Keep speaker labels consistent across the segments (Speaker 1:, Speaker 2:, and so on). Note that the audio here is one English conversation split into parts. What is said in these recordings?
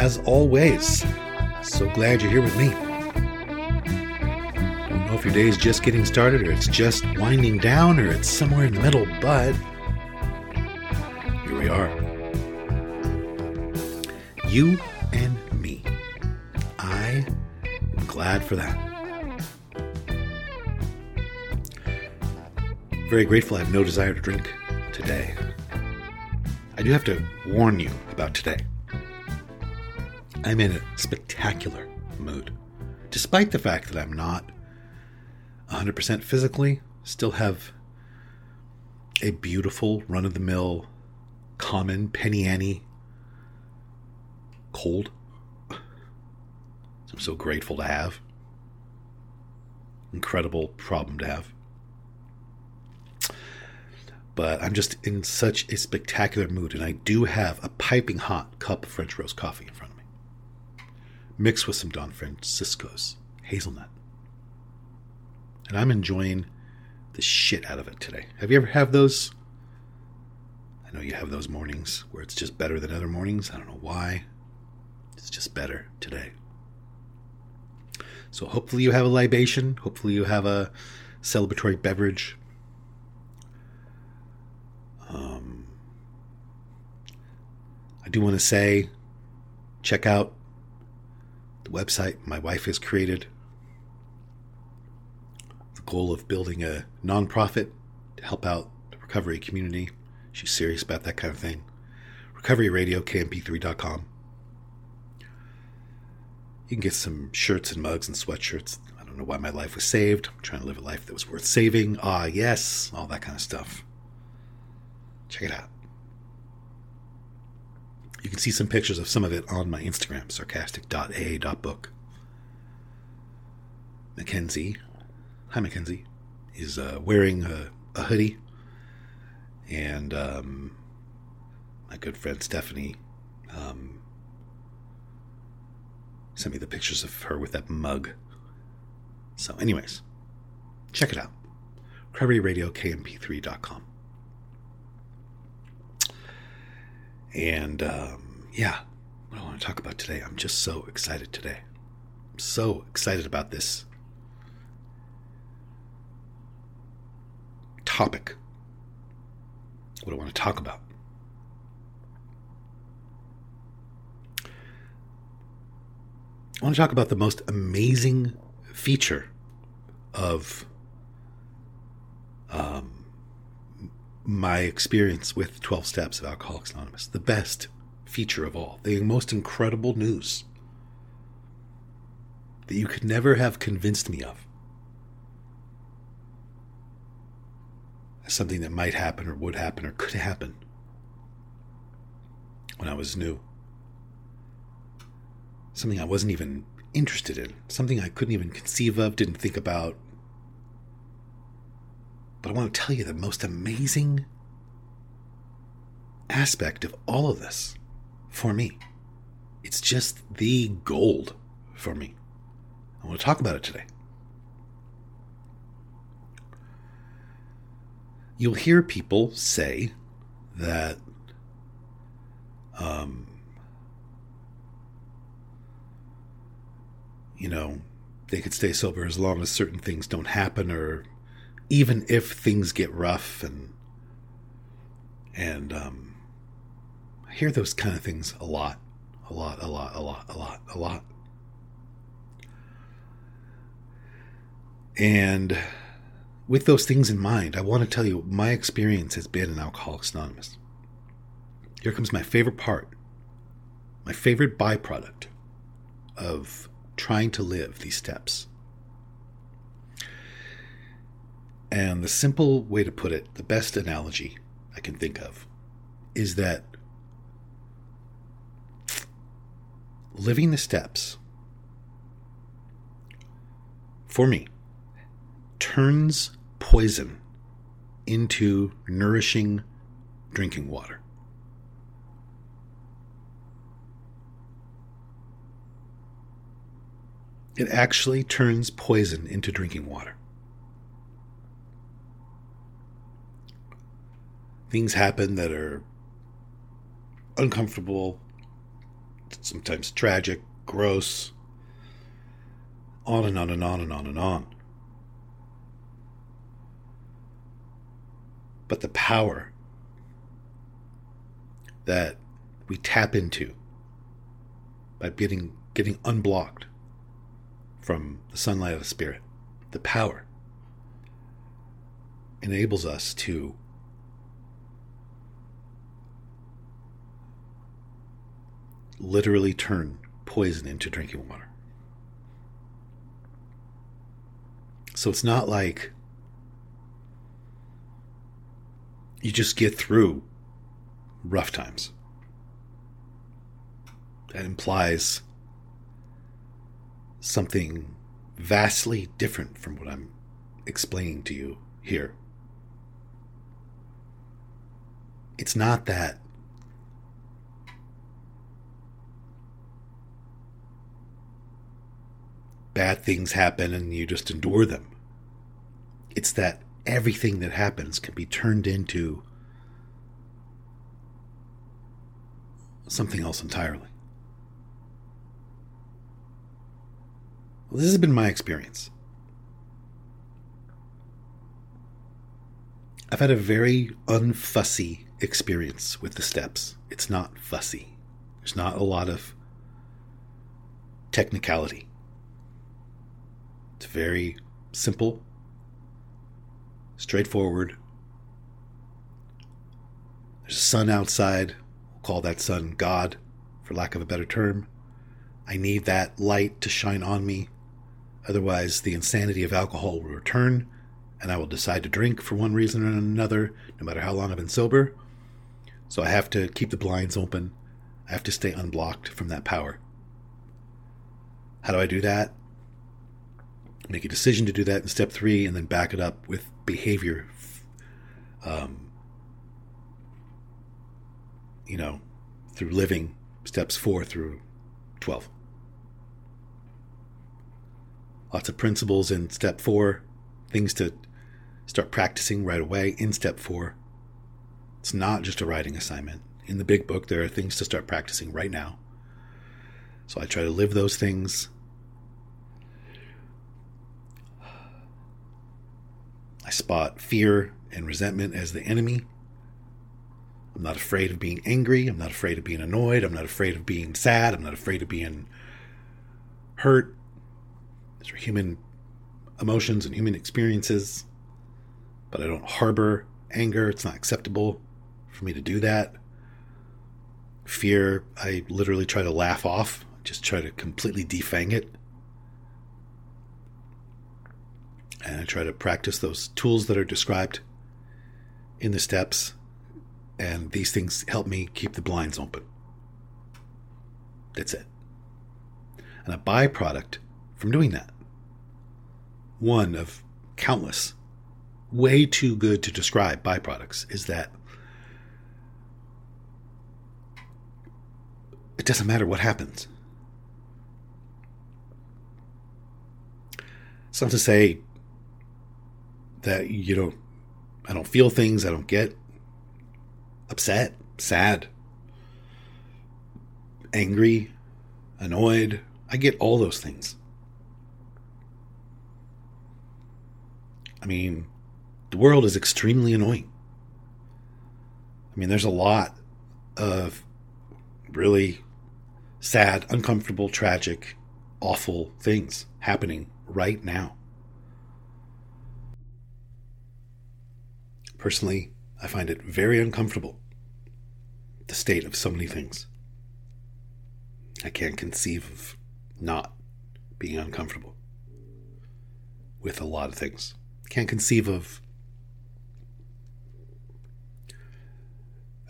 Speaker 1: As always, so glad you're here with me. I don't know if your day is just getting started or it's just winding down or it's somewhere in the middle, but here we are. You and me. I am glad for that. Very grateful I have no desire to drink today. I do have to warn you about today. I'm in a spectacular mood. Despite the fact that I'm not 100% physically, still have a beautiful run of the mill, common penny ante cold. I'm so grateful to have. Incredible problem to have. But I'm just in such a spectacular mood, and I do have a piping hot cup of French roast coffee in front of me, mixed with some Don Francisco's hazelnut. And I'm enjoying the shit out of it today. Have you ever have those? I know you have those mornings where it's just better than other mornings. I don't know why. It's just better today. So hopefully you have a libation. Hopefully you have a celebratory beverage. Um, I do want to say, check out the website my wife has created. The goal of building a nonprofit to help out the recovery community. She's serious about that kind of thing. Recovery Radio, KMP3.com. You can get some shirts and mugs and sweatshirts. I don't know why my life was saved. I'm trying to live a life that was worth saving. Ah, yes, all that kind of stuff. Check it out. You can see some pictures of some of it on my Instagram, sarcastic.aa.book. Mackenzie, hi Mackenzie, is uh, wearing a, a hoodie. And um, my good friend Stephanie um, sent me the pictures of her with that mug. So, anyways, check it out. RecoveryRadioKMP3.com. And um, yeah, what I want to talk about today, I'm just so excited today. I'm so excited about this topic. What I want to talk about. I want to talk about the most amazing feature of um, my experience with 12 Steps of Alcoholics Anonymous. The best feature of all, the most incredible news that you could never have convinced me of. As something that might happen or would happen or could happen when I was new. Something I wasn't even interested in, something I couldn't even conceive of, didn't think about. But I want to tell you the most amazing aspect of all of this for me. It's just the gold for me. I want to talk about it today. You'll hear people say that um, you know, they could stay sober as long as certain things don't happen or even if things get rough and and um, I hear those kind of things a lot, a lot, a lot, a lot, a lot, a lot. And with those things in mind, I want to tell you my experience has been in Alcoholics Anonymous. Here comes my favorite part, my favorite byproduct of trying to live these steps. And the simple way to put it, the best analogy I can think of, is that living the steps, for me, turns poison into nourishing drinking water. It actually turns poison into drinking water. Things happen that are uncomfortable, sometimes tragic, gross, on and on and on and on and on. But the power that we tap into by getting getting unblocked from the sunlight of the spirit, the power enables us to literally turn poison into drinking water. So it's not like you just get through rough times. That implies something vastly different from what I'm explaining to you here. It's not that bad things happen and you just endure them. It's that everything that happens can be turned into something else entirely. Well, this has been my experience. I've had a very unfussy experience with the steps. It's not fussy. There's not a lot of technicality. It's very simple, straightforward. There's a sun outside. We'll call that sun God, for lack of a better term. I need that light to shine on me. Otherwise, the insanity of alcohol will return, and I will decide to drink for one reason or another, no matter how long I've been sober. So I have to keep the blinds open. I have to stay unblocked from that power. How do I do that? Make a decision to do that in step three, and then back it up with behavior. Um, you know, through living steps four through 12. Lots of principles in step four, things to start practicing right away in step four. It's not just a writing assignment. In the big book, there are things to start practicing right now. So I try to live those things. I spot fear and resentment as the enemy. I'm not afraid of being angry. I'm not afraid of being annoyed. I'm not afraid of being sad. I'm not afraid of being hurt. These are human emotions and human experiences. But I don't harbor anger. It's not acceptable for me to do that. Fear, I literally try to laugh off, just try to completely defang it. And I try to practice those tools that are described in the steps. And these things help me keep the blinds open. That's it. And a byproduct from doing that, one of countless, way too good to describe byproducts, is that it doesn't matter what happens. It's to say that you don't, I don't feel things, I don't get upset, sad, angry, annoyed. I get all those things. I mean, the world is extremely annoying. I mean, there's a lot of really sad, uncomfortable, tragic, awful things happening right now. Personally, I find it very uncomfortable, the state of so many things. I can't conceive of not being uncomfortable with a lot of things. Can't conceive of.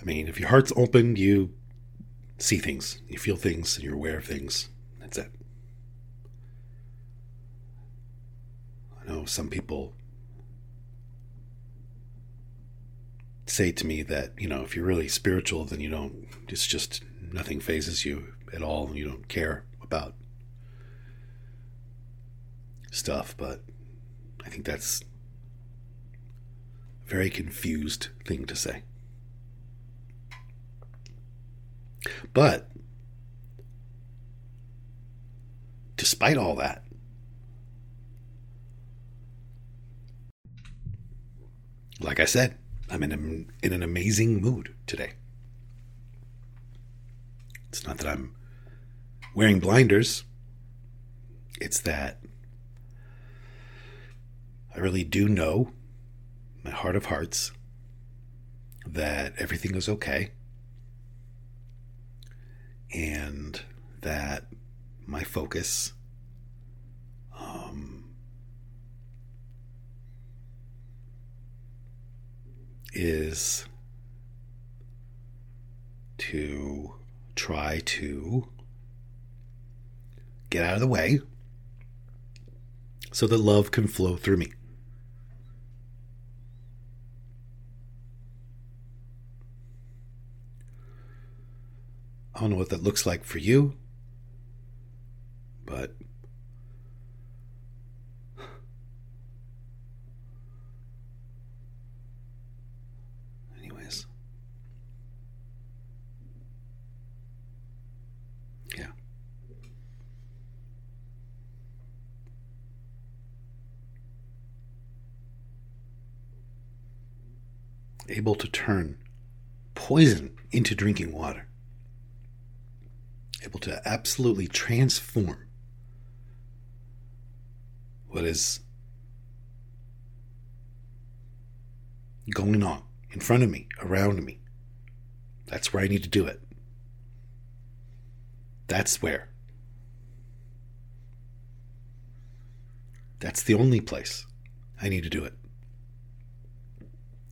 Speaker 1: I mean, if your heart's open, you see things, you feel things, and you're aware of things. That's it. I know some people say to me that, you know, if you're really spiritual, then you don't, it's just nothing phases you at all and you don't care about stuff. But I think that's a very confused thing to say. But despite all that, like I said, I'm in, a, in an amazing mood today. It's not that I'm wearing blinders, it's that I really do know, my heart of hearts, that everything is okay and that my focus um, is to try to get out of the way so that love can flow through me. I don't know what that looks like for you, but anyways. Yeah. Able to turn poison into drinking water able to absolutely transform what is going on in front of me, around me. That's where I need to do it. That's where. That's the only place I need to do it.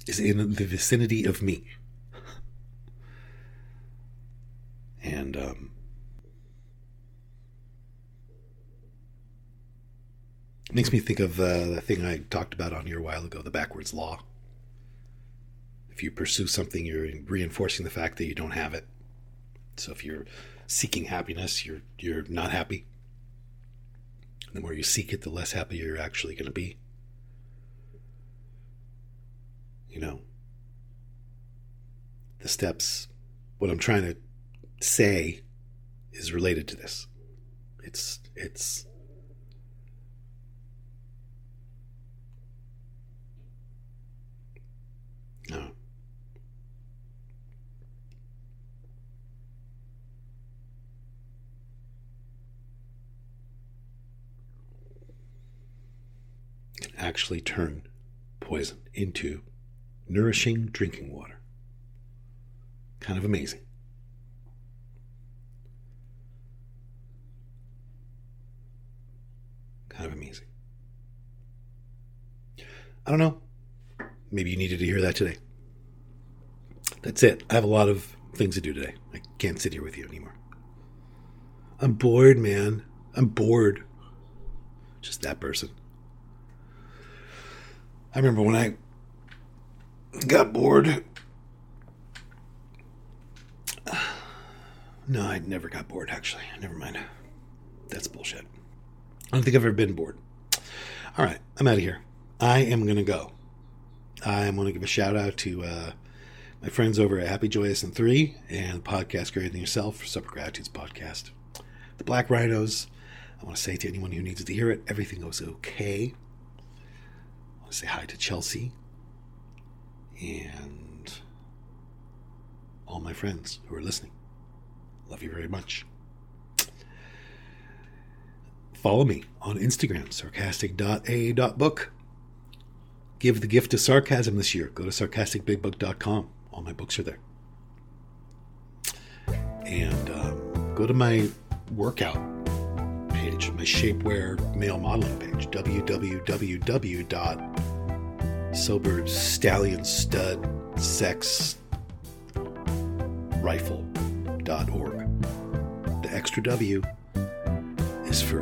Speaker 1: Is in the vicinity of me. And um, Makes me think of uh, the thing I talked about on here a while ago, the backwards law. If you pursue something, you're reinforcing the fact that you don't have it. So if you're seeking happiness, you're you're not happy. The more you seek it, the less happy you're actually going to be. You know, the steps. What I'm trying to say is related to this. It's it's No. Actually turn poison into nourishing drinking water. Kind of amazing. Kind of amazing. I don't know. Maybe you needed to hear that today. That's it. I have a lot of things to do today. I can't sit here with you anymore. I'm bored, man. I'm bored. Just that person. I remember when I got bored. No, I never got bored, actually. Never mind. That's bullshit. I don't think I've ever been bored. All right, I'm out of here. I am going to go. I want to give a shout out to uh, my friends over at Happy Joyous and Free and podcast Greater Than Yourself for Separate Gratitudes podcast. The Black Rhinos. I want to say to anyone who needs to hear it, everything goes okay. I want to say hi to Chelsea and all my friends who are listening. Love you very much. Follow me on Instagram, sarcastic.a.book. Give the gift of sarcasm this year. Go to sarcasticbigbook.com. All my books are there. And um, go to my workout page, my shapewear male modeling page, www.soberstallionstudsexrifle.org. The extra W is for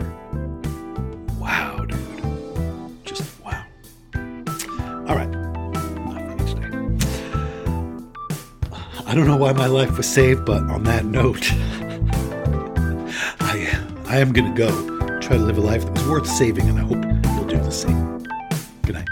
Speaker 1: wow, dude. Just wow. All right. I don't know why my life was saved, but on that note, I I am gonna go try to live a life that was worth saving, and I hope you'll do the same. Good night.